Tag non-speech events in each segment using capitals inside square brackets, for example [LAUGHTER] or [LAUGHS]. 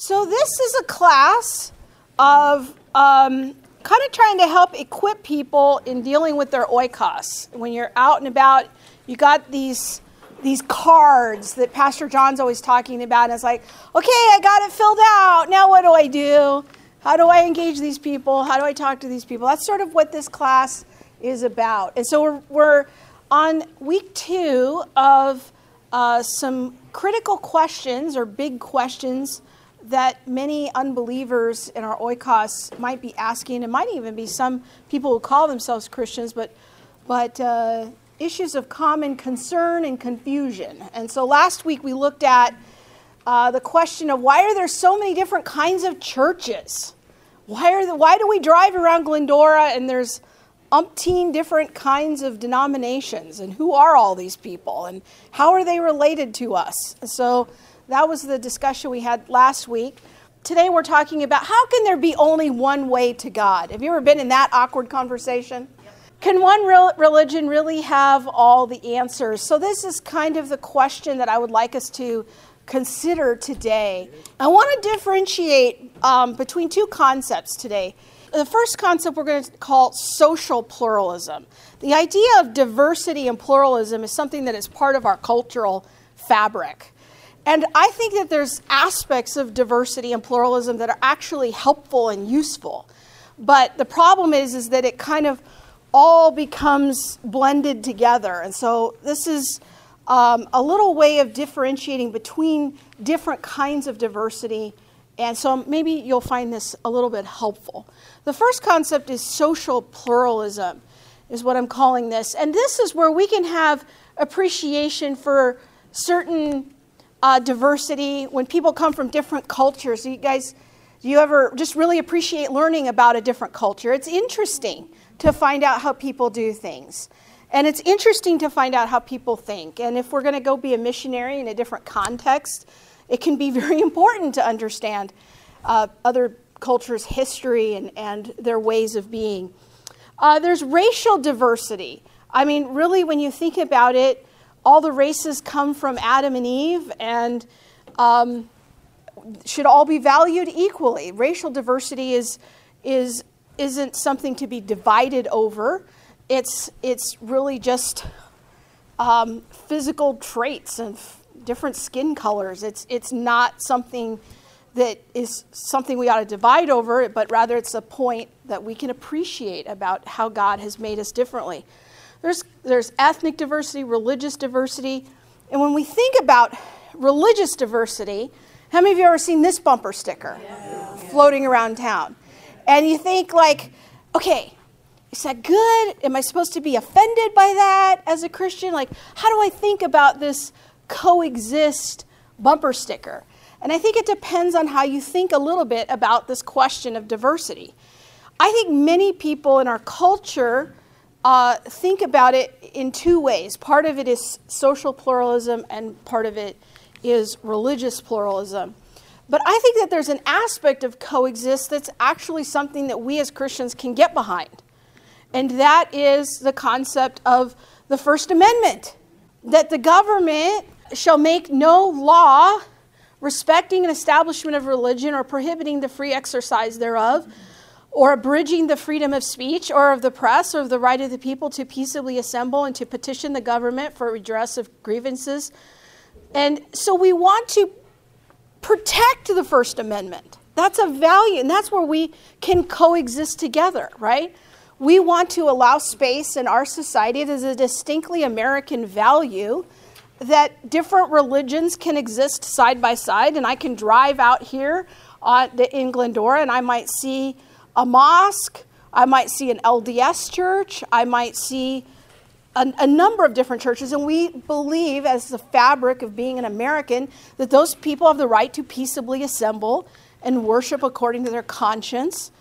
So, this is a class of um, kind of trying to help equip people in dealing with their oikos. When you're out and about, you got these these cards that Pastor John's always talking about. And it's like, okay, I got it filled out. Now what do I do? How do I engage these people? How do I talk to these people? That's sort of what this class is about. And so we're, we're on week two of uh, some critical questions or big questions that many unbelievers in our oikos might be asking. and might even be some people who call themselves Christians, but but uh, issues of common concern and confusion. And so last week we looked at uh, the question of why are there so many different kinds of churches? Why are the, why do we drive around Glendora and there's umpteen different kinds of denominations and who are all these people and how are they related to us? So that was the discussion we had last week. Today we're talking about how can there be only one way to God? Have you ever been in that awkward conversation? Can one religion really have all the answers? So, this is kind of the question that I would like us to consider today. I want to differentiate um, between two concepts today. The first concept we're going to call social pluralism. The idea of diversity and pluralism is something that is part of our cultural fabric. And I think that there's aspects of diversity and pluralism that are actually helpful and useful. But the problem is, is that it kind of all becomes blended together. And so this is um, a little way of differentiating between different kinds of diversity. And so maybe you'll find this a little bit helpful. The first concept is social pluralism, is what I'm calling this. And this is where we can have appreciation for certain uh, diversity, when people come from different cultures. You guys, do you ever just really appreciate learning about a different culture? It's interesting to find out how people do things. And it's interesting to find out how people think. And if we're going to go be a missionary in a different context, it can be [LAUGHS] very important to understand uh, other cultures' history and, and their ways of being. Uh, there's racial diversity. I mean, really, when you think about it, all the races come from Adam and Eve and um, should all be valued equally. Racial diversity is, is, isn't something to be divided over, it's, it's really just um, physical traits and f- different skin colors. It's, it's not something that is something we ought to divide over, but rather it's a point that we can appreciate about how God has made us differently. There's, there's ethnic diversity, religious diversity. And when we think about religious diversity, how many of you ever seen this bumper sticker yeah. floating around town? And you think, like, okay, is that good? Am I supposed to be offended by that as a Christian? Like, how do I think about this coexist bumper sticker? And I think it depends on how you think a little bit about this question of diversity. I think many people in our culture uh, think about it in two ways. Part of it is social pluralism, and part of it is religious pluralism. But I think that there's an aspect of coexist that's actually something that we as Christians can get behind. And that is the concept of the First Amendment that the government shall make no law respecting an establishment of religion or prohibiting the free exercise thereof or abridging the freedom of speech or of the press or of the right of the people to peaceably assemble and to petition the government for redress of grievances. And so we want to protect the First Amendment. That's a value, and that's where we can coexist together, right? We want to allow space in our society. It is a distinctly American value that different religions can exist side by side. And I can drive out here uh, in Glendora and I might see a mosque, I might see an LDS church, I might see a, a, number of different churches, and we believe, as the fabric of being an American, that those people have the right to peaceably assemble and worship according to their conscience,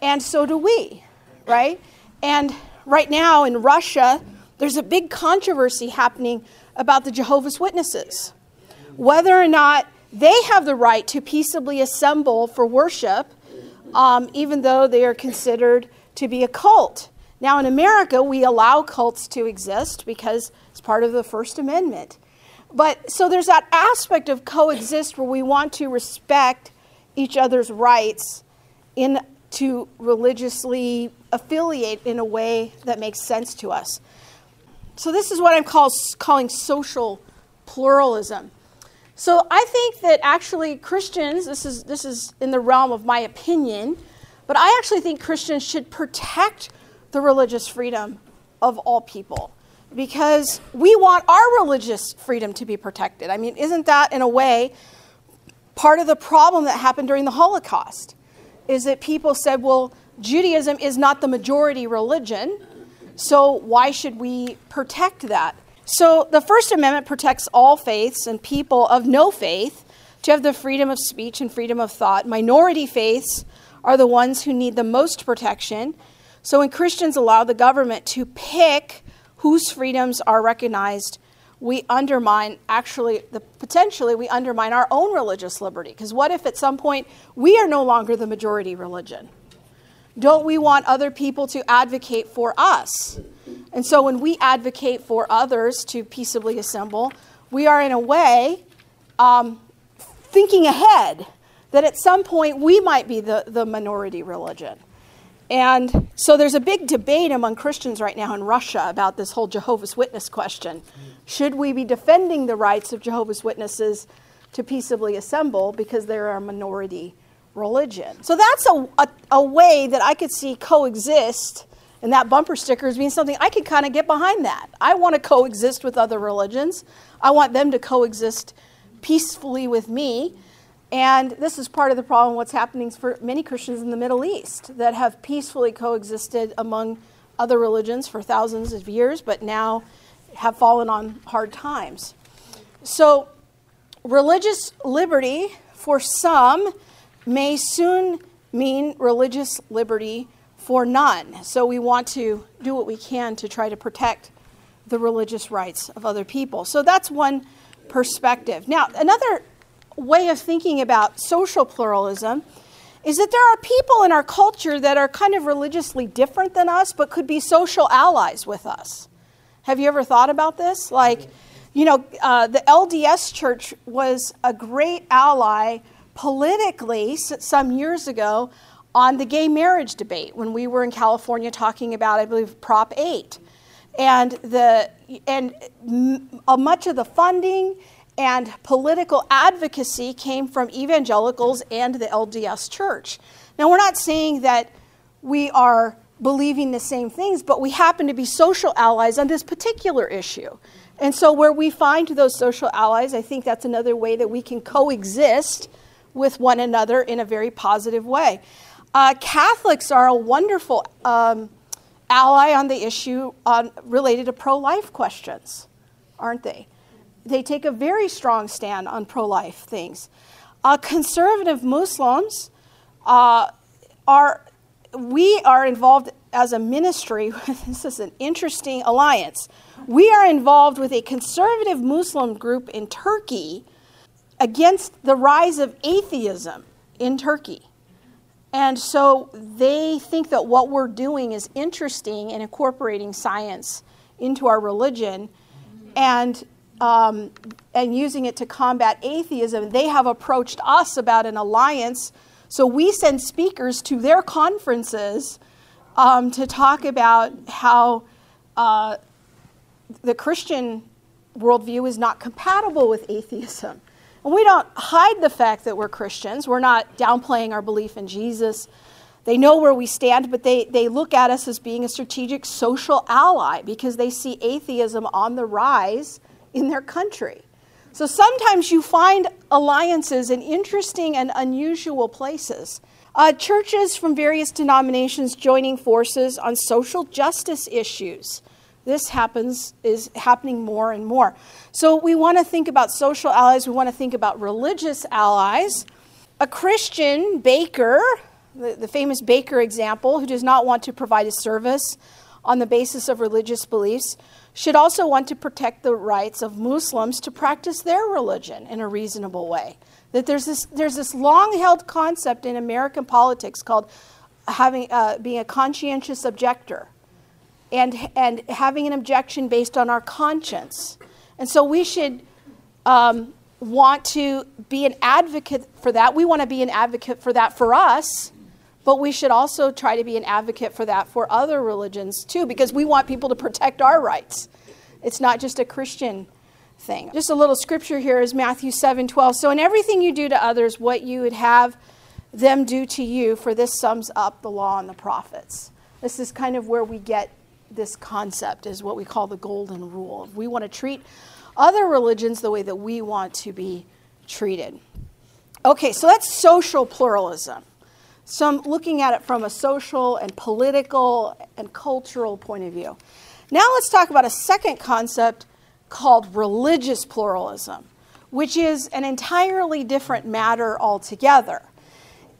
and so do we, right? And right now in Russia, there's a big controversy happening about the Jehovah's Witnesses, whether or not they have the right to peaceably assemble for worship um, even though they are considered to be a cult. Now, in America, we allow cults to exist because it's part of the First Amendment. But so there's that aspect of coexist where we want to respect each other's rights in to religiously affiliate in a way that makes sense to us. So this is what I'm call, calling social pluralism. So I think that actually Christians, this is this is in the realm of my opinion, but I actually think Christians should protect the religious freedom of all people because we want our religious freedom to be protected. I mean, isn't that in a way part of the problem that happened during the Holocaust? Is that people said, well, Judaism is not the majority religion, so why should we protect that? So the First Amendment protects all faiths and people of no faith to have the freedom of speech and freedom of thought. Minority faiths are the ones who need the most protection. So when Christians allow the government to pick whose freedoms are recognized, we undermine actually the potentially we undermine our own religious liberty. Because what if at some point we are no longer the majority religion? Don't we want other people to advocate for us? And so when we advocate for others to peaceably assemble, we are in a way um, thinking ahead that at some point we might be the, the minority religion. And so there's a big debate among Christians right now in Russia about this whole Jehovah's Witness question. Should we be defending the rights of Jehovah's Witnesses to peaceably assemble because they're a minority religion. So that's a, a, a way that I could see coexist, and that bumper sticker as being something I could kind of get behind that. I want to coexist with other religions, I want them to coexist peacefully with me. And this is part of the problem what's happening for many Christians in the Middle East that have peacefully coexisted among other religions for thousands of years, but now have fallen on hard times. So, religious liberty for some may soon mean religious liberty for none. So we want to do what we can to try to protect the religious rights of other people. So that's one perspective. Now, another way of thinking about social pluralism is that there are people in our culture that are kind of religiously different than us but could be social allies with us. Have you ever thought about this? Like, you know, uh, the LDS church was a great ally politically some years ago on the gay marriage debate when we were in California talking about, I believe, Prop 8. And, the, and uh, much of the funding and political advocacy came from evangelicals and the LDS church. Now, we're not saying that we are believing the same things, but we happen to be social allies on this particular issue. And so, where we find those social allies, I think that's another way that we can coexist with one another in a very positive way. Uh, Catholics are a wonderful um, ally on the issue on, related to pro life questions, aren't they? They take a very strong stand on pro life things. Uh, conservative Muslims uh, are, we are involved as a ministry, [LAUGHS] this is an interesting alliance. We are involved with a conservative Muslim group in Turkey against the rise of atheism in Turkey. And so they think that what we're doing is interesting in incorporating science into our religion and, um, and using it to combat atheism. They have approached us about an alliance. So we send speakers to their conferences um, to talk about how uh, the Christian worldview is not compatible with atheism. We don't hide the fact that we're Christians. We're not downplaying our belief in Jesus. They know where we stand, but they, they look at us as being a strategic social ally because they see atheism on the rise in their country. So sometimes you find alliances in interesting and unusual places. Uh, churches from various denominations joining forces on social justice issues this happens is happening more and more. So we want to think about social allies, we want to think about religious allies. A Christian baker, the, the famous baker example, who does not want to provide a service on the basis of religious beliefs, should also want to protect the rights of Muslims to practice their religion in a reasonable way. That there's this, there's this long held concept in American politics called having, uh, being a conscientious objector and, and having an objection based on our conscience. And so we should, um, want to be an advocate for that. We want to be an advocate for that for us, but we should also try to be an advocate for that for other religions too, because we want people to protect our rights. It's not just a Christian thing. Just a little scripture here is Matthew 7 12. So, in everything you do to others, what you would have them do to you, for this sums up the law and the prophets. This is kind of where we get this concept, is what we call the golden rule. We want to treat other religions the way that we want to be treated. Okay, so that's social pluralism. So I'm looking at it from a social and political and cultural point of view. Now let's talk about a second concept called religious pluralism, which is an entirely different matter altogether.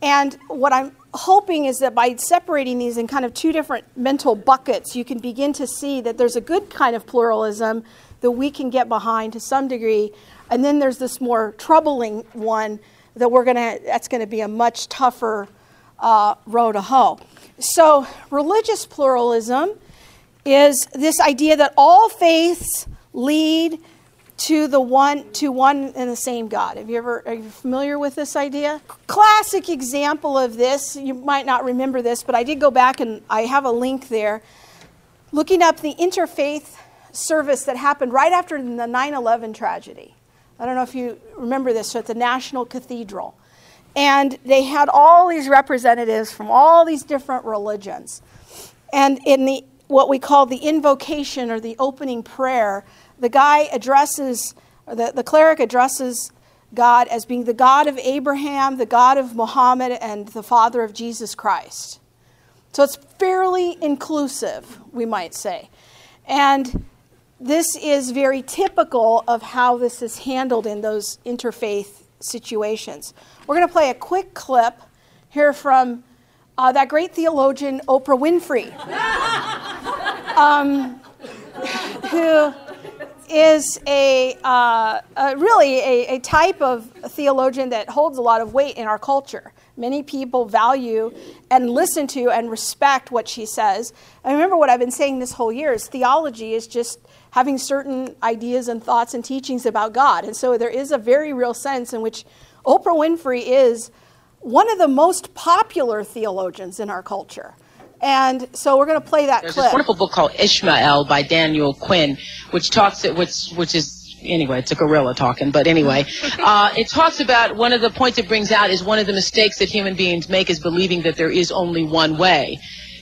And what I'm hoping is that by separating these in kind of two different mental buckets, you can begin to see that there's a good kind of pluralism that we can get behind to some degree. And then there's this more troubling one that we're going to, that's going to be a much tougher uh, row to hoe. So, religious pluralism is this idea that all faiths lead to the one to one and the same God. Have you ever are you familiar with this idea? Classic example of this, you might not remember this, but I did go back and I have a link there looking up the interfaith service that happened right after the 9/11 tragedy. I don't know if you remember this so at the National Cathedral. And they had all these representatives from all these different religions. And in the what we call the invocation or the opening prayer, the guy addresses, the, the cleric addresses God as being the God of Abraham, the God of Muhammad, and the Father of Jesus Christ. So it's fairly inclusive, we might say. And this is very typical of how this is handled in those interfaith situations. We're going to play a quick clip here from uh, that great theologian, Oprah Winfrey, [LAUGHS] um, who is a, uh, a really a, a, type of theologian that holds a lot of weight in our culture. Many people value and listen to and respect what she says. I remember what I've been saying this whole year is theology is just having certain ideas and thoughts and teachings about God. And so there is a very real sense in which Oprah Winfrey is one of the most popular theologians in our culture. And so we're going to play that There's clip. this wonderful book called Ishmael by Daniel Quinn, which talks, it, which, which is anyway, it's a gorilla talking, but anyway, [LAUGHS] uh, it talks about one of the points it brings out is one of the mistakes that human beings make is believing that there is only one way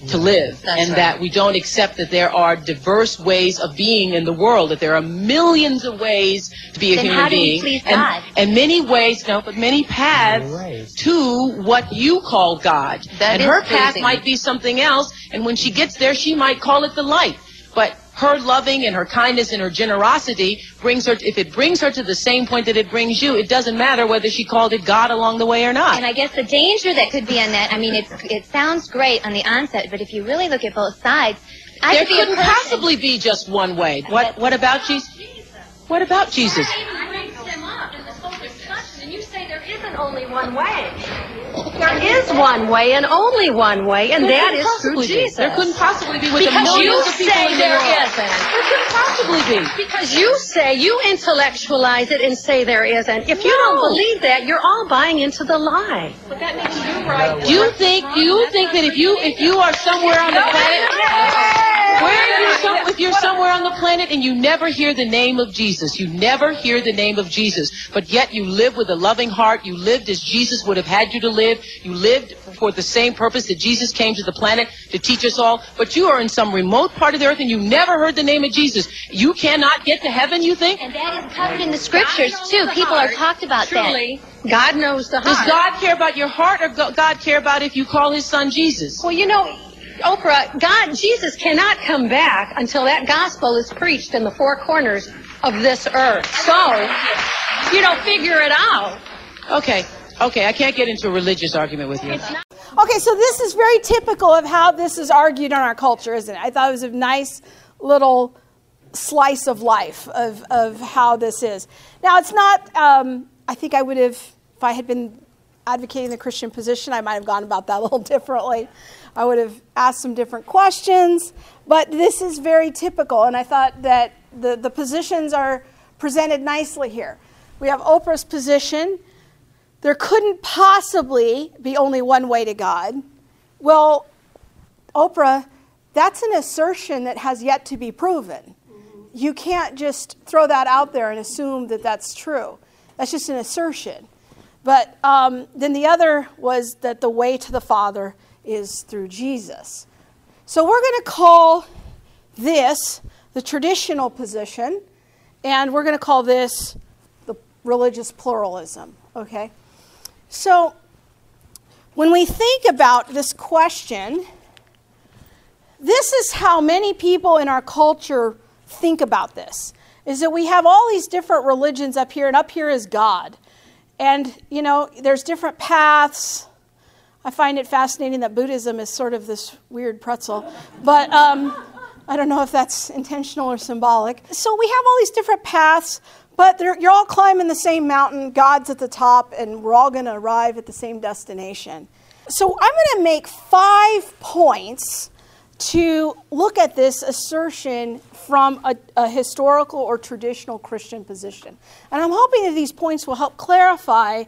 to live That's and right. that we don't accept that there are diverse ways of being in the world that there are millions of ways to be a then human how do being we please and, God? and many ways no but many paths to what you call God That and is her path pleasing. might be something else and when she gets there she might call it the light but her loving and her kindness and her generosity brings her if it brings her to the same point that it brings you it doesn't matter whether she called it god along the way or not. And I guess the danger that could be on that, I mean, it's, it sounds great on the onset, but if you really look at both sides, I there could couldn't person- possibly be just one way. What what about jesus? What about jesus? Even brings him up in this whole discussion, And you say there isn't only one way. There is one way and only one way, and There that through possibly be. Jesus. There couldn't possibly be with Because you millions of people say in the there world. isn't. There couldn't possibly be. Because you say, you intellectualize it and say there isn't. If you don't believe that, you're all buying into the lie. But that makes you right. Do you think? Do you think that if you if you are somewhere on the planet, where you some, if you're somewhere on the planet and you never hear the name of Jesus, you never hear the name of Jesus, but yet you live with a loving heart, you lived as Jesus would have had you to live, you lived for the same purpose that Jesus came to the planet to teach us all, but you are in some remote part of the earth and you never heard the name of Jesus. You cannot get to heaven, you think? And that is covered in the scriptures, too. People are talked about that. Truly, God knows the heart. Does. God care about your heart or go- God care about if you call his son Jesus? Well, you know, Oprah, God, Jesus cannot come back until that gospel is preached in the four corners of this earth. So, you know, figure it out. Okay, okay, I can't get into a religious argument with you. Okay, so this is very typical of how this is argued in our culture, isn't it? I thought it was a nice little slice of life of, of how this is. Now, it's not, um, I think I would have, if I had been advocating the Christian position, I might have gone about that [LAUGHS] a little differently. I would have asked some different questions, but this is very typical, and I thought that the, the positions are presented nicely here. we have Oprah's position. There couldn't possibly be only one way to God. Well, Oprah, that's an assertion that has yet to be proven. You can't just throw that out there and assume that that's true. That's just an assertion. But um, then the other was that the way to the Father is through Jesus. So we're going to call this the traditional position, and we're going to call this the religious pluralism. Okay? So when we think about this question, this is how many people in our culture think about this is that we have all these different religions up here and up here is god. And you know there's different paths. I find it fascinating that buddhism is sort of this weird pretzel but um, i don't know if that's intentional or symbolic. So we have all these different paths but you're all climbing the same mountain god's at the top and we're all going to arrive at the same destination so i'm going to make five points to look at this assertion from a, a, historical or traditional Christian position. And I'm hoping that these points will help clarify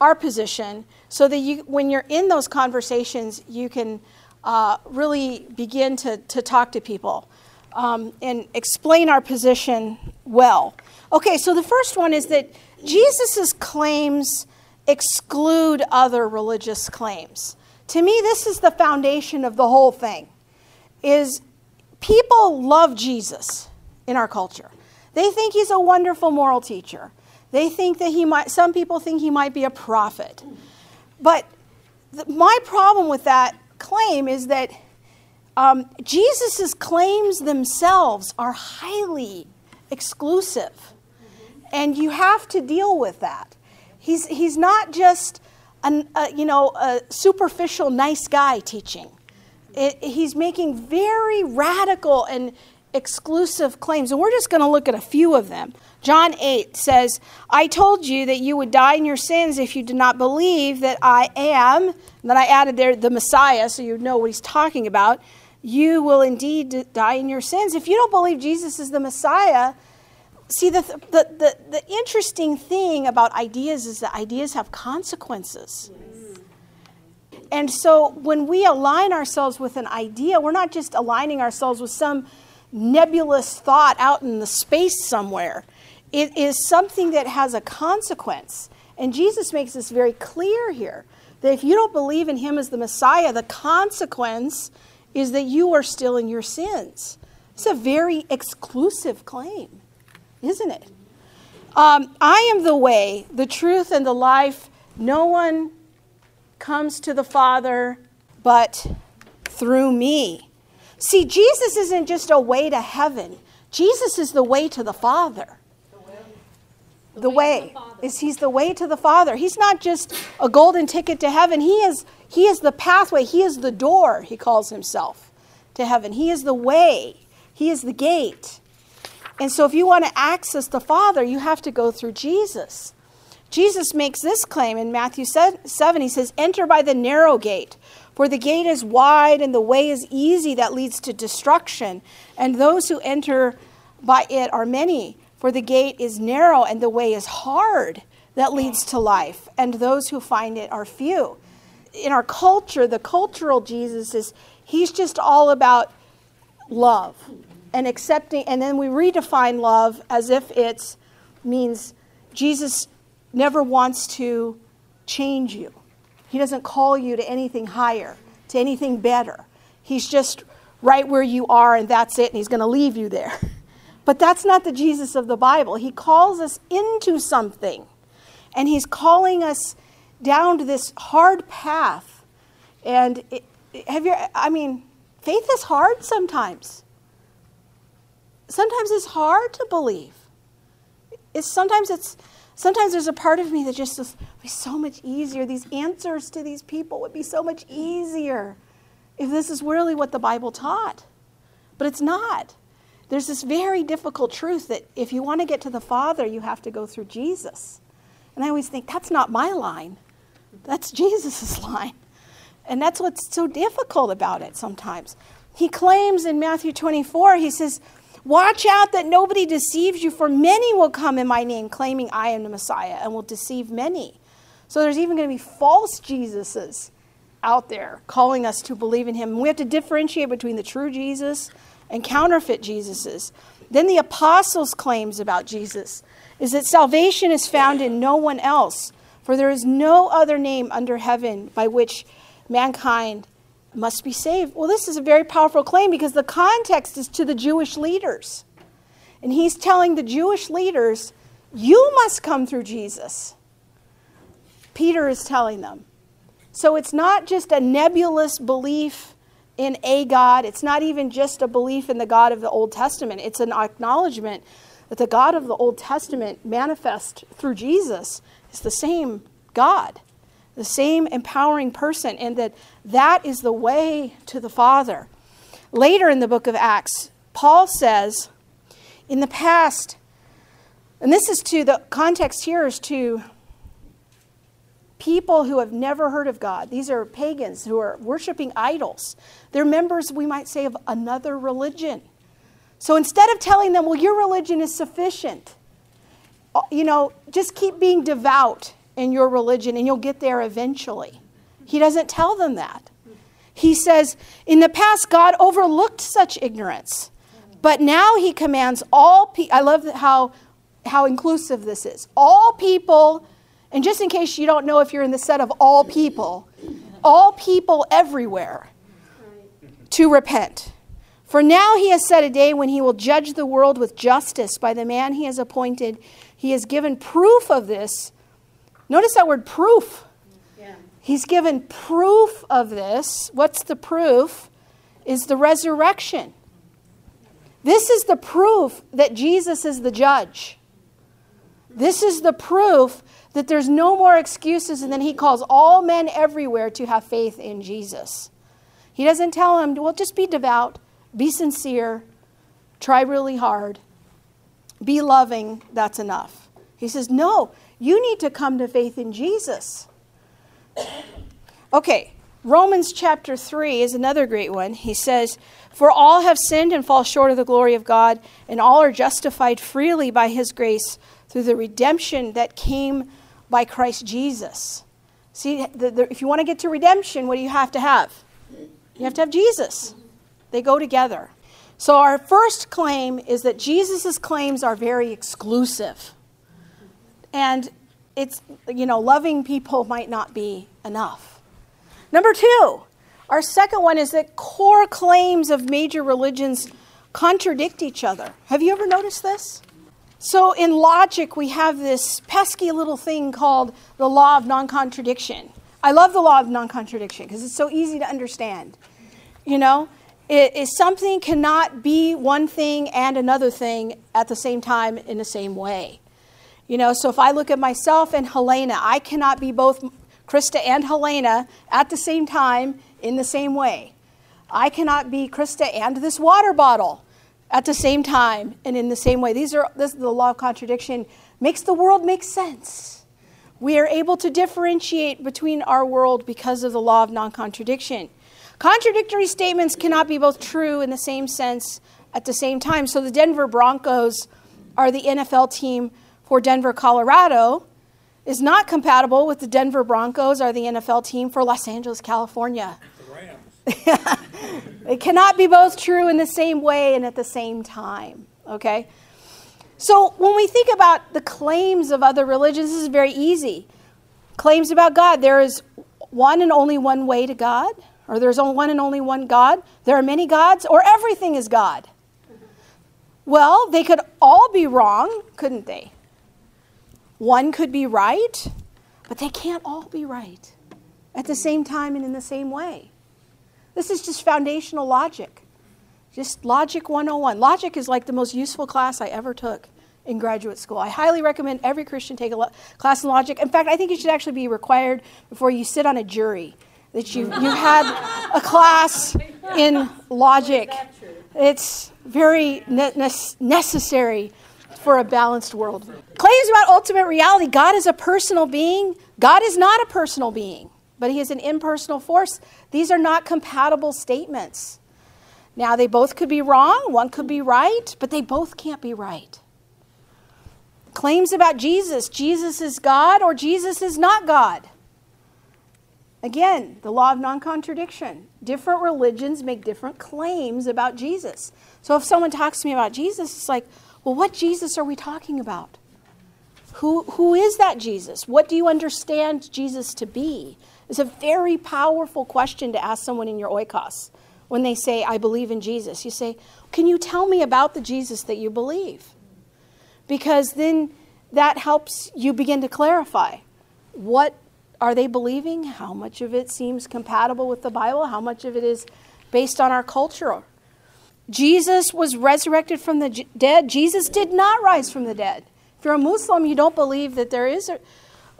our position so that you, when you're in those conversations, you can uh, really begin to, to talk to people um, and explain our position well. Okay, so the first one is that Jesus' claims exclude other religious claims. To me, this is the foundation of the whole thing is people love Jesus in our culture. They think he's a wonderful moral teacher. They think that he might, some people think he might be a prophet. But the, my problem with that claim is that um, Jesus' claims themselves are highly exclusive. And you have to deal with that. He's, he's not just an, a, you know, a superficial nice guy teaching it, he's making very radical and exclusive claims. And we're just going to look at a few of them. John 8 says, I told you that you would die in your sins if you did not believe that I am, and then I added there the Messiah, so you know what he's talking about. You will indeed die in your sins. If you don't believe Jesus is the Messiah, see, the, the, the, the interesting thing about ideas is that ideas have consequences. And so when we align ourselves with an idea, we're not just aligning ourselves with some nebulous thought out in the space somewhere. It is something that has a consequence. And Jesus makes this very clear here that if you don't believe in him as the Messiah, the consequence is that you are still in your sins. It's a very exclusive claim, isn't it? Um, I am the way, the truth, and the life. No one comes to the Father but through me. See, Jesus isn't just a way to heaven, Jesus is the way to the Father. The, way, is he's the way to the Father. He's not just a golden ticket to heaven. He is he is the pathway. He is the door, he calls himself to heaven. He is the way. He is the gate. And so if you want to access the Father, you have to go through Jesus. Jesus makes this claim in Matthew 7. He says, Enter by the narrow gate, for the gate is wide and the way is easy that leads to destruction, and those who enter by it are many. For the gate is narrow and the way is hard that leads to life, and those who find it are few. In our culture, the cultural Jesus is, he's just all about love and accepting, and then we redefine love as if it means Jesus never wants to change you. He doesn't call you to anything higher, to anything better. He's just right where you are and that's it, and he's going to leave you there. [LAUGHS] But that's not the Jesus of the Bible. He calls us into something, and he's calling us down to this hard path. And it, have you, I mean, faith is hard sometimes. Sometimes it's hard to believe. It's sometimes it's Sometimes there's a part of me that just would be so much easier. These answers to these people would be so much easier if this is really what the Bible taught. But it's not. There's this very difficult truth that if you want to get to the Father, you have to go through Jesus. And I always think, that's not my line, that's Jesus' [LAUGHS] line. And that's what's so difficult about it sometimes. He claims in Matthew 24, he says, Watch out that nobody deceives you, for many will come in my name, claiming I am the Messiah, and will deceive many. So there's even going to be false Jesuses out there calling us to believe in him. And we have to differentiate between the true Jesus and counterfeit Jesuses. Then the apostles' claims about Jesus is that salvation is found in no one else, for there is no other name under heaven by which mankind must be saved. Well, this is a very powerful claim because the context is to the Jewish leaders. And he's telling the Jewish leaders, you must come through Jesus. Peter is telling them. So it's not just a nebulous belief in a God, it's not even just a belief in the God of the Old Testament. It's an acknowledgement that the God of the Old Testament manifest through Jesus is the same God, the same empowering person, and that that is the way to the Father. Later in the book of Acts, Paul says, in the past, and this is to the context here is to people who have never heard of God. These are pagans who are worshiping idols. They're members, we might say, of another religion. So instead of telling them, well, your religion is sufficient, uh, you know, just keep being devout in your religion and you'll get there eventually. He doesn't tell them that. He says, in the past, God overlooked such ignorance, but now he commands all people. I love how, how inclusive this is. All people and just in case you don't know if you're in the set of all people, all people everywhere to repent. For now he has set a day when he will judge the world with justice by the man he has appointed. He has given proof of this. Notice that word proof. He's given proof of this. What's the proof? Is the resurrection. This is the proof that Jesus is the judge. This is the proof that there's no more excuses, and then he calls all men everywhere to have faith in Jesus. He doesn't tell them, well, just be devout, be sincere, try really hard, be loving, that's enough. He says, no, you need to come to faith in Jesus. Okay, Romans chapter 3 is another great one. He says, For all have sinned and fall short of the glory of God, and all are justified freely by his grace through the redemption that came by Christ Jesus. See, the, the, if you want to get to redemption, what do you have to have? You have to have Jesus. They go together. So, our first claim is that Jesus' claims are very exclusive. And it's, you know, loving people might not be enough. Number two, our second one is that core claims of major religions contradict each other. Have you ever noticed this? So, in logic, we have this pesky little thing called the law of non contradiction. I love the law of non contradiction because it's so easy to understand. You know, it is something cannot be one thing and another thing at the same time in the same way. You know, so if I look at myself and Helena, I cannot be both Krista and Helena at the same time in the same way. I cannot be Krista and this water bottle at the same time and in the same way. These are this the law of contradiction makes the world make sense. We are able to differentiate between our world because of the law of non-contradiction. Contradictory statements cannot be both true in the same sense at the same time. So the Denver Broncos are the NFL team for Denver, Colorado is not compatible with the Denver Broncos or the NFL team for Los Angeles, California. Rams. [LAUGHS] it cannot be both true in the same way and at the same time. Okay? So when we think about the claims of other religions, this is very easy. Claims about God, there is one and only one way to God, or there's only one and only one God. There are many gods, or everything is God. Well, they could all be wrong, couldn't they? One could be right, but they can't all be right at the same time and in the same way. This is just foundational logic. Just Logic 101. Logic is like the most useful class I ever took in graduate school. I highly recommend every Christian take a lo- class in logic. In fact, I think it should actually be required before you sit on a jury that you you had a class in logic. It's very ne- necessary for a balanced world. Claims about ultimate reality God is a personal being. God is not a personal being but he is an impersonal force. These are not compatible statements. Now, they both could be wrong, one could be right, but they both can't be right. Claims about Jesus Jesus is God or Jesus is not God. Again, the law of non contradiction. Different religions make different claims about Jesus. So if someone talks to me about Jesus, it's like, well, what Jesus are we talking about? Who, who is that Jesus? What do you understand Jesus to be? It's a very powerful question to ask someone in your oikos when they say, I believe in Jesus. You say, Can you tell me about the Jesus that you believe? Because then that helps you begin to clarify what are they believing? How much of it seems compatible with the Bible? How much of it is based on our culture? Jesus was resurrected from the dead. Jesus did not rise from the dead. If you're a Muslim, you don't believe that there is a,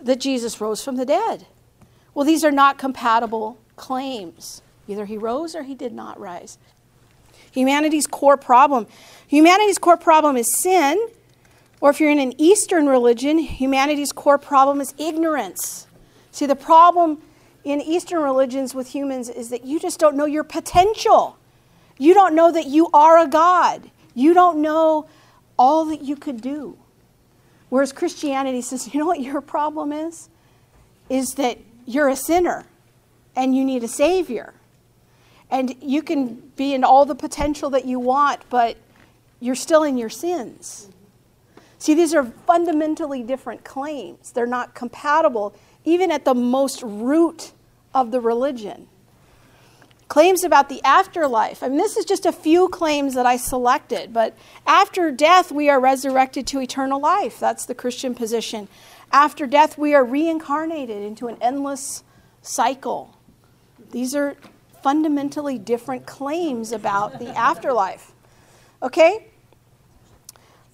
that Jesus rose from the dead. Well, these are not compatible claims. Either he rose or he did not rise. Humanity's core problem. Humanity's core problem is sin, or if you're in an Eastern religion, humanity's core problem is ignorance. See, the problem in Eastern religions with humans is that you just don't know your potential. You don't know that you are a God. You don't know all that you could do. Whereas Christianity says, [LAUGHS] you know what your problem is? Is that you're a sinner and you need a Savior. And you can be in all the potential that you want, but you're still in your sins. See, these are fundamentally different claims. They're not compatible even at the most root of the religion. Claims about the afterlife. I mean, this is just a few claims that I selected, but after death, we are resurrected to eternal life. That's the Christian position. After death, we are reincarnated into an endless cycle. These are fundamentally different claims about the afterlife. Okay?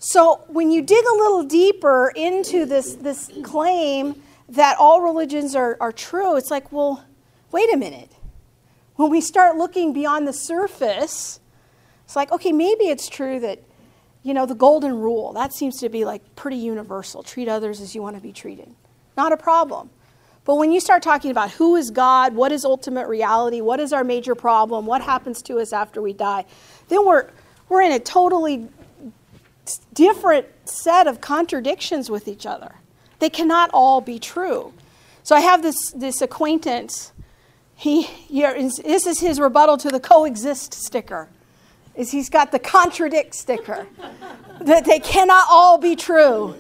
So when you dig a little deeper into this, this claim, that all religions are, are true, it's like, well, wait a minute. When we start looking beyond the surface, it's like, okay, maybe it's true that, you know, the golden rule, that seems to be like pretty universal. Treat others as you want to be treated. Not a problem. But when you start talking about who is God, what is ultimate reality, what is our major problem, what happens to us after we die, then we're, we're in a totally different set of contradictions with each other. They cannot all be true. So I have this, this acquaintance. He, this is his rebuttal to the coexist sticker. Is he's got the contradict sticker. [LAUGHS] that they cannot all be true.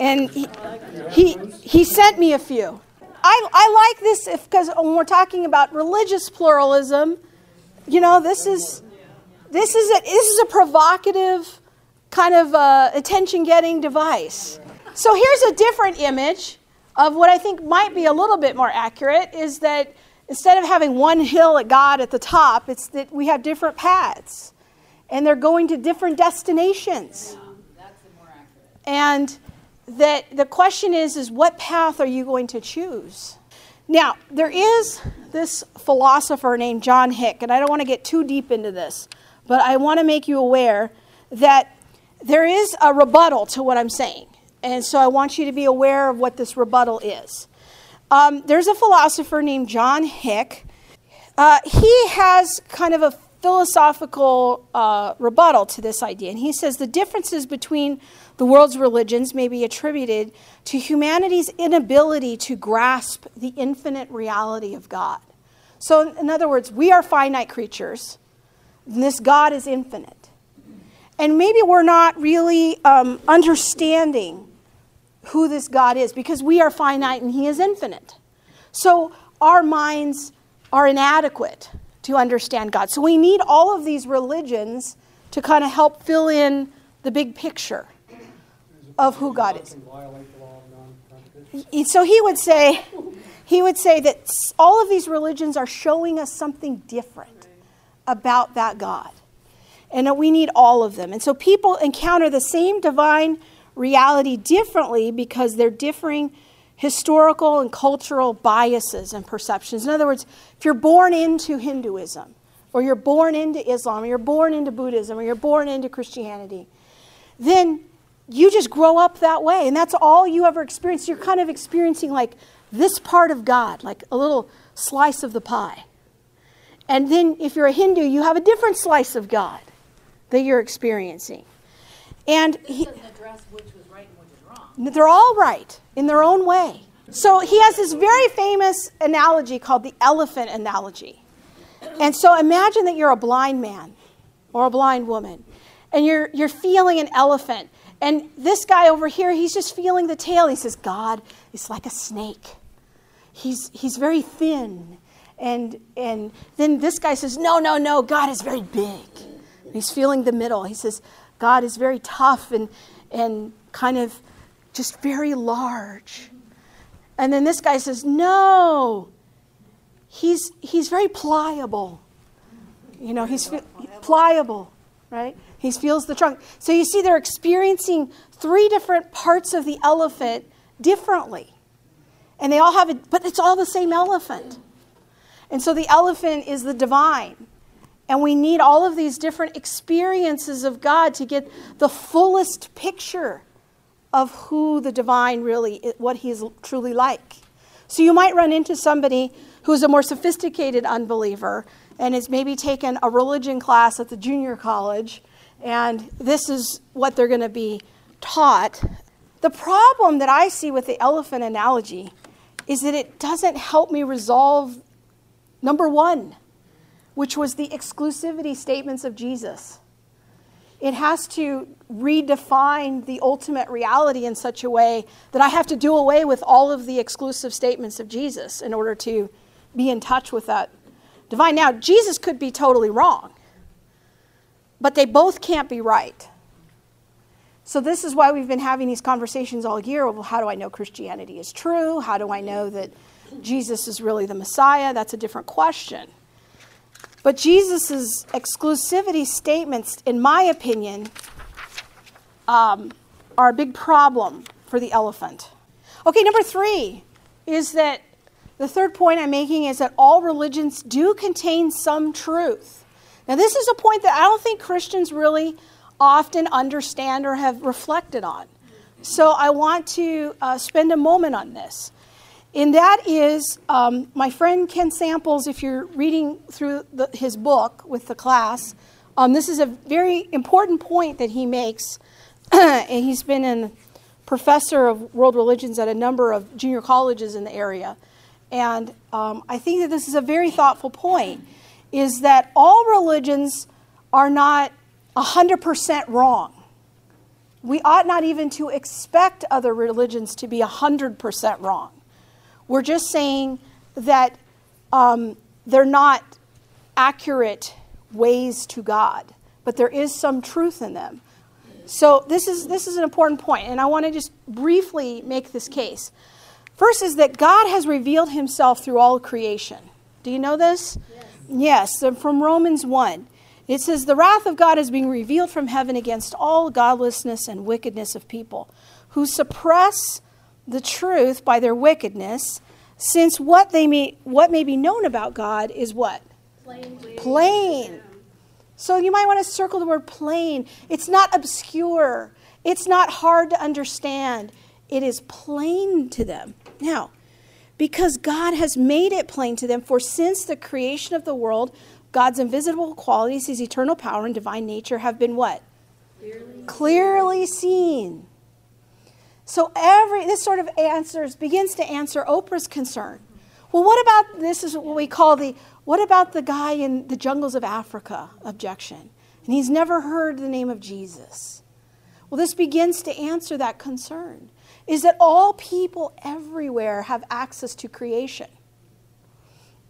And he, he, he sent me a few. I, I like this because when we're talking about religious pluralism, you know, this is this is a, this is a provocative kind of uh, attention getting device. So here's a different image of what I think might be a little bit more accurate is that instead of having one hill at God at the top, it's that we have different paths and they're going to different destinations. Yeah, and that the question is is what path are you going to choose? Now, there is this philosopher named John Hick, and I don't want to get too deep into this, but I want to make you aware that there is a rebuttal to what I'm saying. And so I want you to be aware of what this rebuttal is. Um, there's a philosopher named John Hick. Uh, he has kind of a philosophical uh, rebuttal to this idea. And he says the differences between the world's religions may be attributed to humanity's inability to grasp the infinite reality of God. So, in other words, we are finite creatures, and this God is infinite. And maybe we're not really um, understanding who this God is because we are finite and He is infinite. So our minds are inadequate to understand God. So we need all of these religions to kind of help fill in the big picture of who God is. So he would say, he would say that all of these religions are showing us something different about that God. And that we need all of them. And so people encounter the same divine reality differently because they're differing historical and cultural biases and perceptions. In other words, if you're born into Hinduism, or you're born into Islam, or you're born into Buddhism, or you're born into Christianity, then you just grow up that way. And that's all you ever experience. You're kind of experiencing like this part of God, like a little slice of the pie. And then if you're a Hindu, you have a different slice of God that you're experiencing. And he, right and they're all right in their own way. So he has this very famous analogy called the elephant analogy. And so imagine that you're a blind man or a blind woman and you're, you're feeling an elephant. And this guy over here, he's just feeling the tail. He says, God is like a snake. He's, he's very thin. And, and then this guy says, No, no, no, God is very big. He's feeling the middle. He says, God is very tough and, and kind of just very large. And then this guy says, No, he's, he's very pliable. You know, he's pliable, right? He feels the trunk. So you see, they're experiencing three different parts of the elephant differently. And they all have it, but it's all the same elephant. And so the elephant is the divine. And we need all of these different experiences of God to get the fullest picture of who the divine really, what he is truly like. So you might run into somebody who's a more sophisticated unbeliever and has maybe taken a religion class at the junior college, and this is what they're going to be taught. The problem that I see with the elephant analogy is that it doesn't help me resolve number one, which was the exclusivity statements of Jesus. It has to redefine the ultimate reality in such a way that I have to do away with all of the exclusive statements of Jesus in order to be in touch with that divine. Now, Jesus could be totally wrong, but they both can't be right. So, this is why we've been having these conversations all year. Well, how do I know Christianity is true? How do I know that Jesus is really the Messiah? That's a different question. But Jesus' exclusivity statements, in my opinion, um, are a big problem for the elephant. Okay, number three is that the third point I'm making is that all religions do contain some truth. Now, this is a point that I don't think Christians really often understand or have reflected on. So I want to uh, spend a moment on this. And that is um, my friend Ken Samples, if you're reading through the, his book with the class, um, this is a very important point that he makes. [CLEARS THROAT] and he's been a professor of world religions at a number of junior colleges in the area. And um, I think that this is a very thoughtful point, is that all religions are not 100% wrong. We ought not even to expect other religions to be 100% wrong. We're just saying that um, they're not accurate ways to God, but there is some truth in them. So this is this is an important point, and I want to just briefly make this case. First is that God has revealed Himself through all creation. Do you know this? Yes. yes from Romans one, it says, "The wrath of God is being revealed from heaven against all godlessness and wickedness of people, who suppress." The truth by their wickedness, since what they may what may be known about God is what? Plain. Plain. So you might want to circle the word plain. It's not obscure. It's not hard to understand. It is plain to them. Now, because God has made it plain to them, for since the creation of the world, God's invisible qualities, his eternal power and divine nature have been what? Clearly, Clearly seen so every this sort of answers begins to answer Oprah's concern. Well, what about this is what we call the what about the guy in the jungles of Africa objection? And he's never heard the name of Jesus. Well, this begins to answer that concern. Is that all people everywhere have access to creation.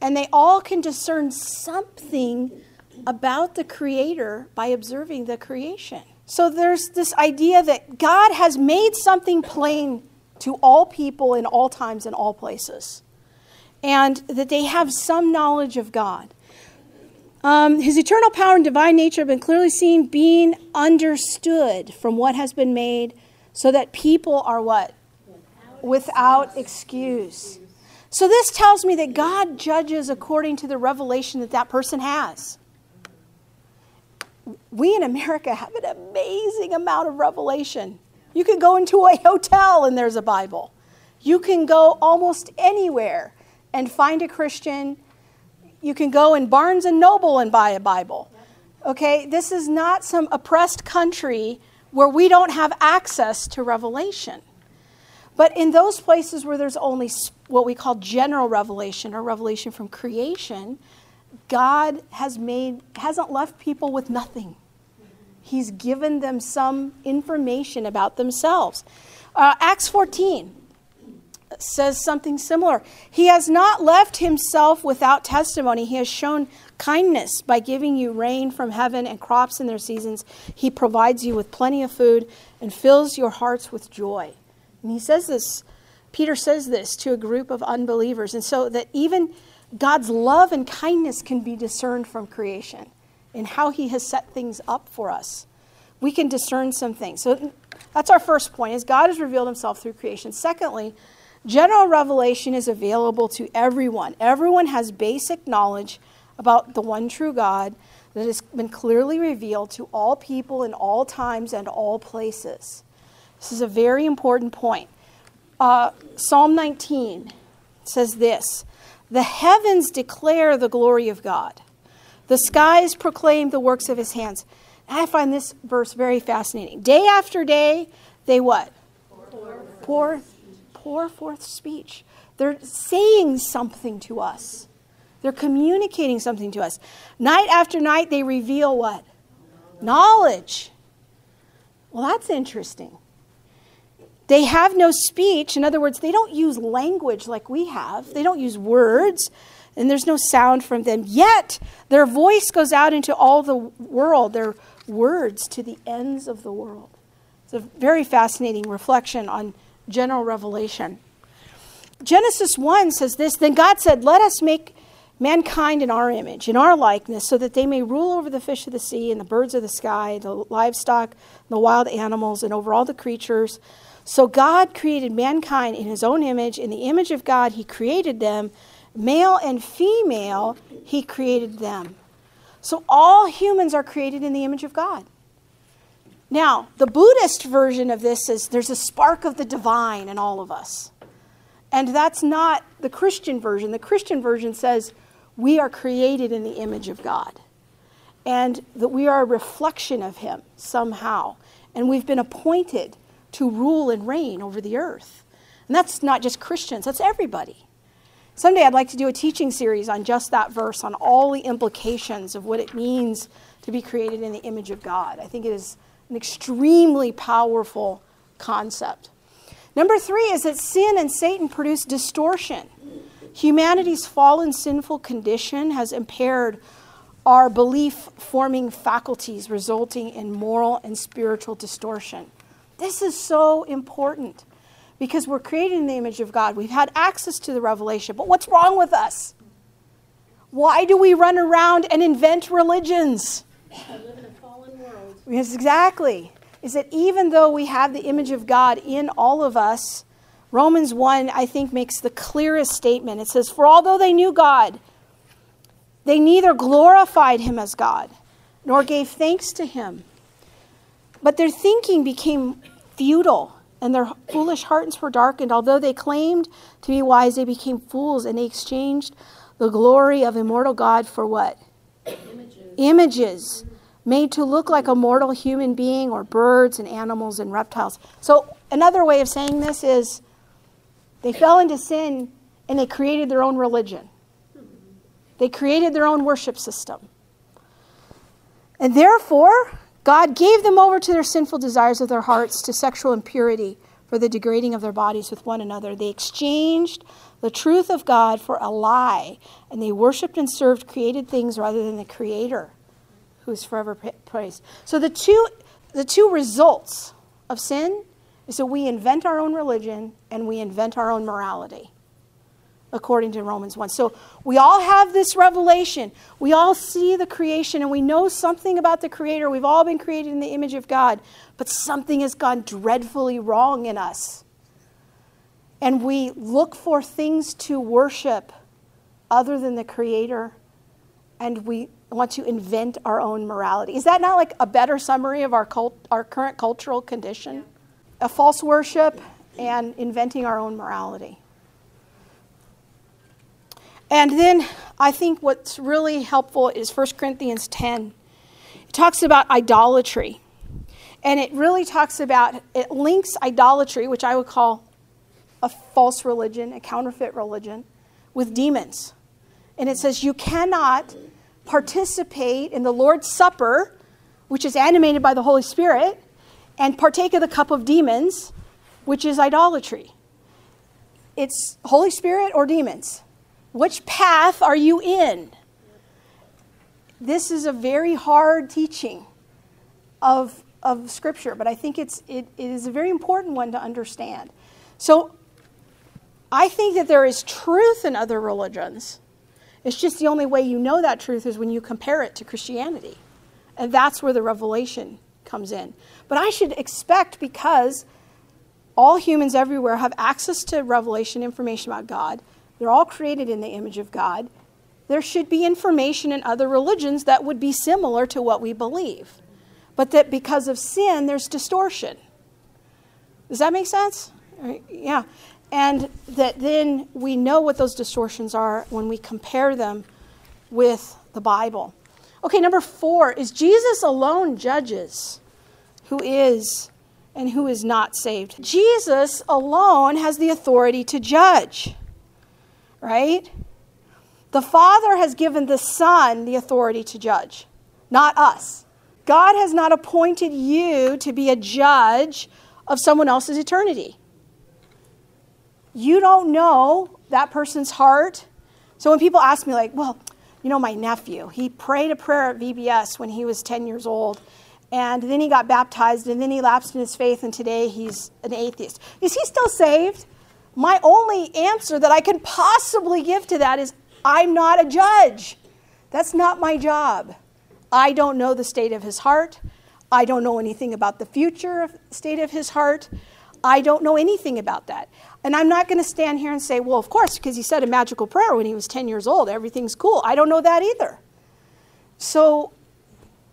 And they all can discern something about the creator by observing the creation. So there's this idea that God has made something plain to all people in all times and all places, and that they have some knowledge of God. Um, his eternal power and divine nature have been clearly seen, being understood from what has been made, so that people are what? Without excuse. So this tells me that God judges according to the revelation that that person has we in America have an amazing amount of revelation. You can go into a hotel and there's a Bible. You can go almost anywhere and find a Christian you can go in Barnes and Noble and buy a Bible. Okay, this is not some oppressed country where we don't have access to revelation. But in those places where there's only what we call general revelation or revelation from creation, God has made hasn't left people with nothing. He's given them some information about themselves. Uh, Acts 14 says something similar. He has not left himself without testimony. He has shown kindness by giving you rain from heaven and crops in their seasons. He provides you with plenty of food and fills your hearts with joy. And he says this, Peter says this to a group of unbelievers. And so that even God's love and kindness can be discerned from creation and how he has set things up for us. We can discern some things. So that's our first point is God has revealed himself through creation. Secondly, general revelation is available to everyone. Everyone has basic knowledge about the one true God that has been clearly revealed to all people in all times and all places. This is a very important point. Uh, Psalm 19 says this The heavens declare the glory of God, the skies proclaim the works of his hands. I find this verse very fascinating. Day after day, they what? Pour, pour, pour forth speech. They're saying something to us. They're communicating something to us. Night after night, they reveal what? Knowledge. Well, that's interesting. They have no speech. In other words, they don't use language like we have, they don't use words, and there's no sound from them. Yet, their voice goes out into all the world, their words to the ends of the world. It's a very fascinating reflection on general revelation. Genesis 1 says this Then God said, Let us make mankind in our image, in our likeness, so that they may rule over the fish of the sea and the birds of the sky, the livestock, the wild animals, and over all the creatures. So God created mankind in his own image. In the image of God, he created them. Male and female, he created them. So all humans are created in the image of God. Now, the Buddhist version of this is there's a spark of the divine in all of us. And that's not the Christian version. The Christian version says we are created in the image of God and that we are a reflection of Him somehow. And we've been appointed to rule and reign over the earth. And that's not just Christians, that's everybody. Someday I'd like to do a teaching series on just that verse, on all the implications of what it means to be created in the image of God. I think it is an extremely powerful concept. Number three is that sin and Satan produce distortion. Humanity's fallen sinful condition has impaired our belief forming faculties, resulting in moral and spiritual distortion. This is so important because we're created in the image of God. We've had access to the revelation, but what's wrong with us? Why do we run around and invent religions? We live in a fallen world. Yes, exactly. Is that even though we have the image of God in all of us, Romans 1, I think, makes the clearest statement. It says, For although they knew God, they neither glorified him as God nor gave thanks to him. But their thinking became futile and their foolish hearts were darkened. Although they claimed to be wise, they became fools and they exchanged the glory of immortal God for what? Images. Images made to look like a mortal human being or birds and animals and reptiles. So, another way of saying this is they fell into sin and they created their own religion. They created their own worship system. And therefore, God gave them over to their sinful desires of their hearts, to sexual impurity, for the degrading of their bodies with one another. They exchanged the truth of God for a lie, and they worshiped and served created things rather than the Creator, who is forever praised. So the two, the two results of sin is that we invent our own religion and we invent our own morality according to Romans 1. So we all have this revelation. We all see the creation and we know something about the Creator. We've all been created in the image of God, but something has gone dreadfully wrong in us. And we look for things to worship other than the Creator, and we want to invent our own morality. Is that not like a better summary of our, cult, our current cultural condition? A false worship and inventing our own morality. And then I think what's really helpful is 1 Corinthians 10. It talks about idolatry. And it really talks about, it links idolatry, which I would call a false religion, a counterfeit religion, with demons. And it says you cannot participate in the Lord's Supper, which is animated by the Holy Spirit, and partake of the cup of demons, which is idolatry. It's Holy Spirit or demons. Which path are you in? This is a very hard teaching of, of Scripture, but I think it's, it, it is a very important one to understand. So I think that there is truth in other religions. It's just the only way you know that truth is when you compare it to Christianity. And that's where the revelation comes in. But I should expect because all humans everywhere have access to revelation information about God, they're all created in the image of God. There should be information in other religions that would be similar to what we believe. But that because of sin, there's distortion. Does that make sense? Yeah. And that then we know what those distortions are when we compare them with the Bible. Okay, number four is Jesus alone judges who is and who is not saved. Jesus alone has the authority to judge, right? The Father has given the Son the authority to judge, not us. God has not appointed you to be a judge of someone else's eternity. You don't know that person's heart. So when people ask me, like, well, you know, my nephew, he prayed a prayer at VBS when he was 10 years old, and then he got baptized, and then he lapsed in his faith, and today he's an atheist. Is he still saved? My only answer that I can possibly give to that is I'm not a judge. That's not my job. I don't know the state of his heart. I don't know anything about the future state of his heart. I don't know anything about that. And I'm not going to stand here and say, well, of course, because he said a magical prayer when he was 10 years old, everything's cool. I don't know that either. So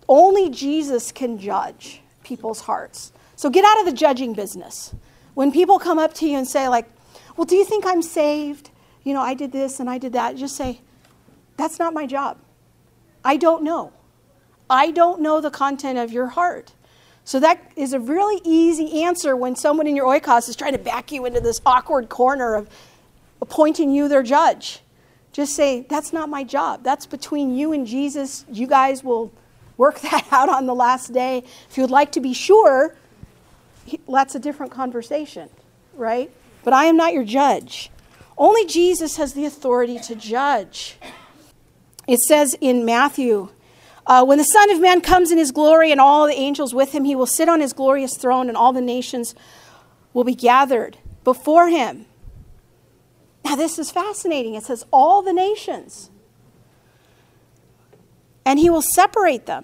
only Jesus can judge people's hearts. So get out of the judging business. When people come up to you and say, like, well, do you think I'm saved? You know, I did this and I did that. Just say, that's not my job. I don't know. I don't know the content of your heart. So that is a really easy answer when someone in your oikos is trying to back you into this awkward corner of appointing you their judge. Just say, that's not my job. That's between you and Jesus. You guys will work [LAUGHS] that out on the last day. If you would like to be sure, that's a different conversation, right? But I am not your judge. Only Jesus has the authority to judge. It says in Matthew uh, when the Son of Man comes in his glory and all the angels with him, he will sit on his glorious throne, and all the nations will be gathered before him. Now, this is fascinating. It says, all the nations. And he will separate them.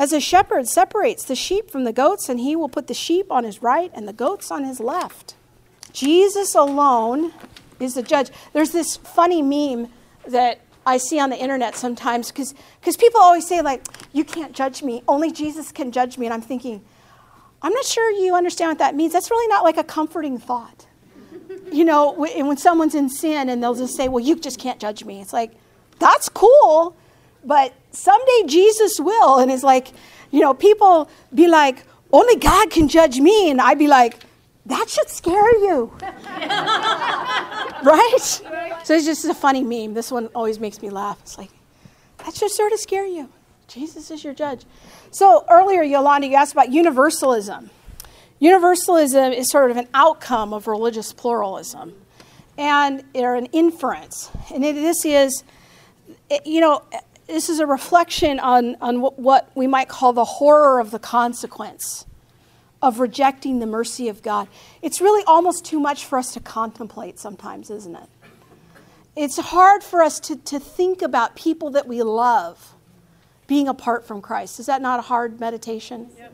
As a shepherd separates the sheep from the goats, and he will put the sheep on his right and the goats on his left. Jesus alone is the judge. There's this funny meme that I see on the internet sometimes because people always say, like, you can't judge me. Only Jesus can judge me. And I'm thinking, I'm not sure you understand what that means. That's really not like a comforting thought. you know, when someone's in sin and they'll just say, well, you just can't judge me. It's like, that's cool, but someday Jesus will. And it's like, you know, people be like, only God can judge me. And I'd be like, that should scare you. [LAUGHS] right? So it's just a funny meme. This one always makes me laugh. It's like, that should sort of scare you. Jesus is your judge. So earlier, Yolanda, you asked about universalism. Universalism is sort of an outcome of religious pluralism and or an inference. And it, this is, you know, this is a reflection on, on what we might call the horror of the consequence of rejecting the mercy of God. It's really almost too much for us to contemplate sometimes, isn't it? It's hard for us to, to think about people that we love being apart from Christ. Is that not a hard meditation? Yep.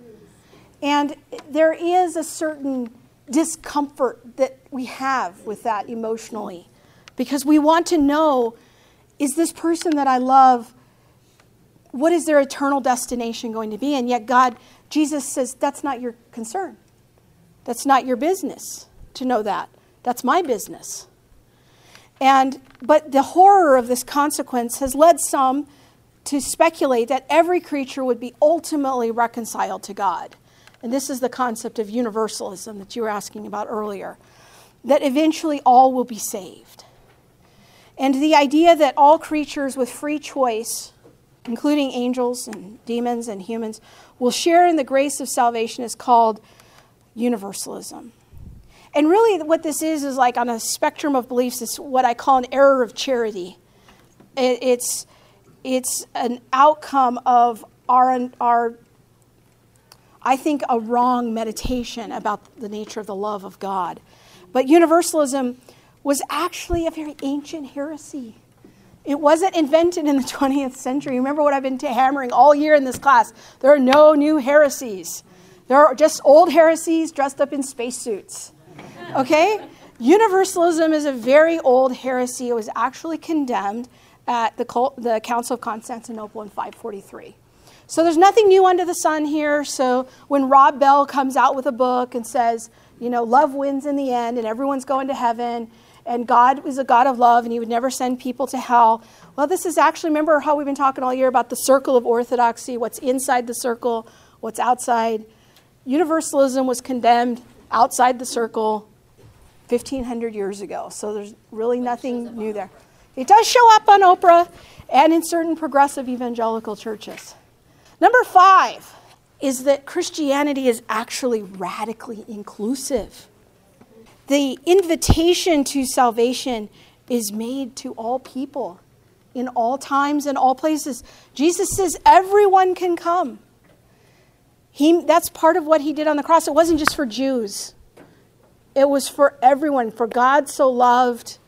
And there is a certain discomfort that we have with that emotionally because we want to know is this person that I love, what is their eternal destination going to be? And yet, God Jesus says, That's not your concern. That's not your business to know that. That's my business. And but the horror of this consequence has led some to speculate that every creature would be ultimately reconciled to God. And this is the concept of universalism that you were asking about earlier, that eventually all will be saved. And the idea that all creatures with free choice, including angels and demons and humans, will share in the grace of salvation is called universalism. And really, what this is is like on a spectrum of beliefs, it's what I call an error of charity. It, it's, it's an outcome of our, our, I think, a wrong meditation about the nature of the love of God. But universalism was actually a very ancient heresy. It wasn't invented in the [LAUGHS] 20th century. Remember what I've been hammering all year in this class. There are no new heresies. There are just old heresies dressed up in spacesuits. Okay? Universalism is a very old heresy. It was actually condemned at the, the Council of Constantinople in 543. So there's nothing new under the sun here. So when Rob Bell comes out with a book and says, you know, love wins in the end and everyone's going to heaven and God is a God of love and he would never send people to hell. Well, this is actually, remember how we've been talking all year about the circle of orthodoxy, what's inside the circle, what's outside. Universalism was condemned outside the circle 1,500 years ago. So there's really nothing new there. It does show up on Oprah and in certain progressive evangelical churches. Number five is that Christianity is actually radically inclusive. The invitation to salvation is made to all people in all times and all places. Jesus says everyone can come. He, that's part of what he did on the cross. It wasn't just for Jews, it was for everyone. For God so loved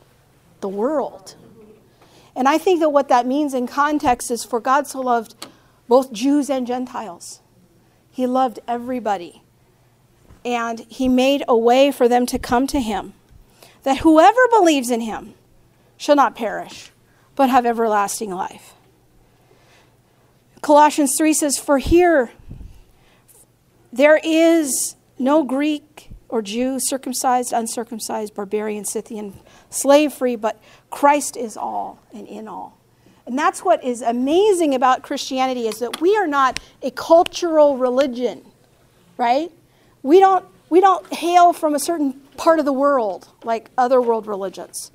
the world. And I think that what that means in context is for God so loved both Jews and Gentiles. He loved everybody. And he made a way for them to come to him. That whoever believes in him shall not perish, but have everlasting life. Colossians 3 says, For here there is no Greek or Jew, circumcised, uncircumcised, barbarian, Scythian, slave free, but Christ is all and in all. And that's what is amazing about Christianity is that we are not a cultural religion, right? We don't we don't hail from a certain part of the world like other world religions.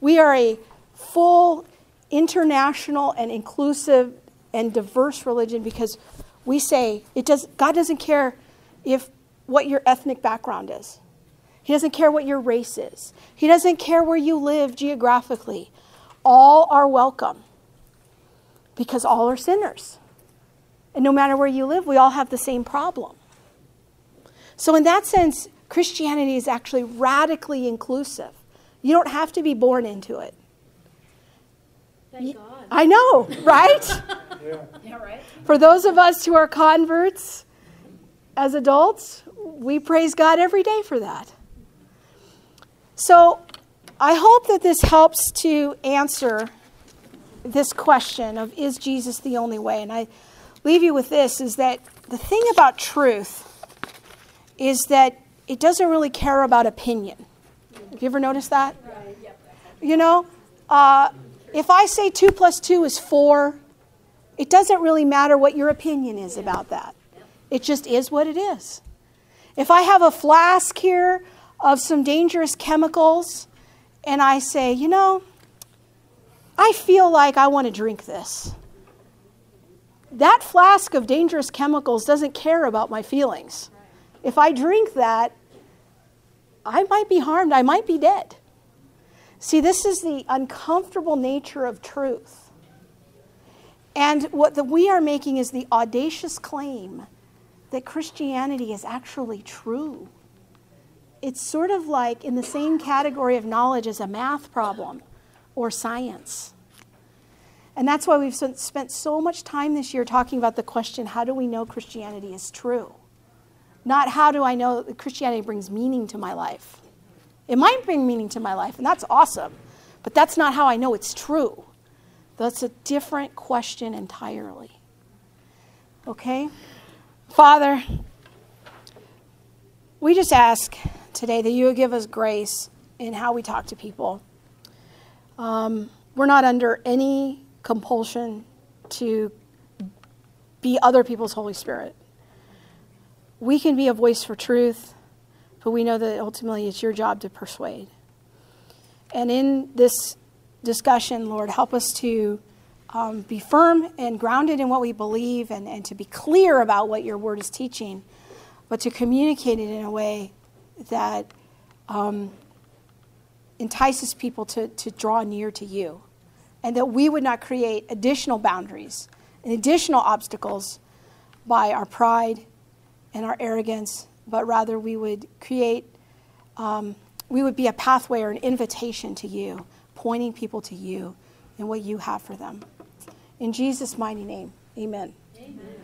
We are a full international and inclusive and diverse religion because we say it does God doesn't care if what your ethnic background is. He doesn't care what your race is. He doesn't care where you live geographically. All are welcome because all are sinners. And no matter where you live, we all have the same problem. So, in that sense, Christianity is actually radically inclusive. You don't have to be born into it. Thank God. I know, [LAUGHS] right? yeah. yeah, right. For those of us who are converts as adults, we praise God every day for that. So I hope that this helps to answer this question of is Jesus the only way? And I leave you with this is that the thing about truth is that it doesn't really care about opinion. Have you ever noticed that? You know, uh, if I say 2 plus 2 is 4, it doesn't really matter what your opinion is about that. It just is what it is. If I have a flask here of some dangerous chemicals and I say, you know, I feel like I want to drink this. That flask of dangerous chemicals doesn't care about my feelings. If I drink that, I might be harmed, I might be dead. See, this is the uncomfortable nature of truth. And what the, we are making is the audacious claim that Christianity is actually true. It's sort of like in the same category of knowledge as a math problem or science. And that's why we've spent so much time this year talking about the question how do we know Christianity is true? Not how do I know that Christianity brings meaning to my life. It might bring meaning to my life, and that's awesome, but that's not how I know it's true. That's a different question entirely. Okay? Father, we just ask today that you would give us grace in how we talk to people. Um, we're not under any compulsion to be other people's Holy Spirit. We can be a voice for truth, but we know that ultimately it's your job to persuade. And in this discussion, Lord, help us to um, be firm and grounded in what we believe and, and to be clear about what your word is teaching, but to communicate it in a way that um, entices people to, to draw near to you. And that we would not create additional boundaries and additional obstacles by our pride and our arrogance, but rather we would create, um, we would be a pathway or an invitation to you, pointing people to you and what you have for them. In Jesus' mighty name, amen. amen.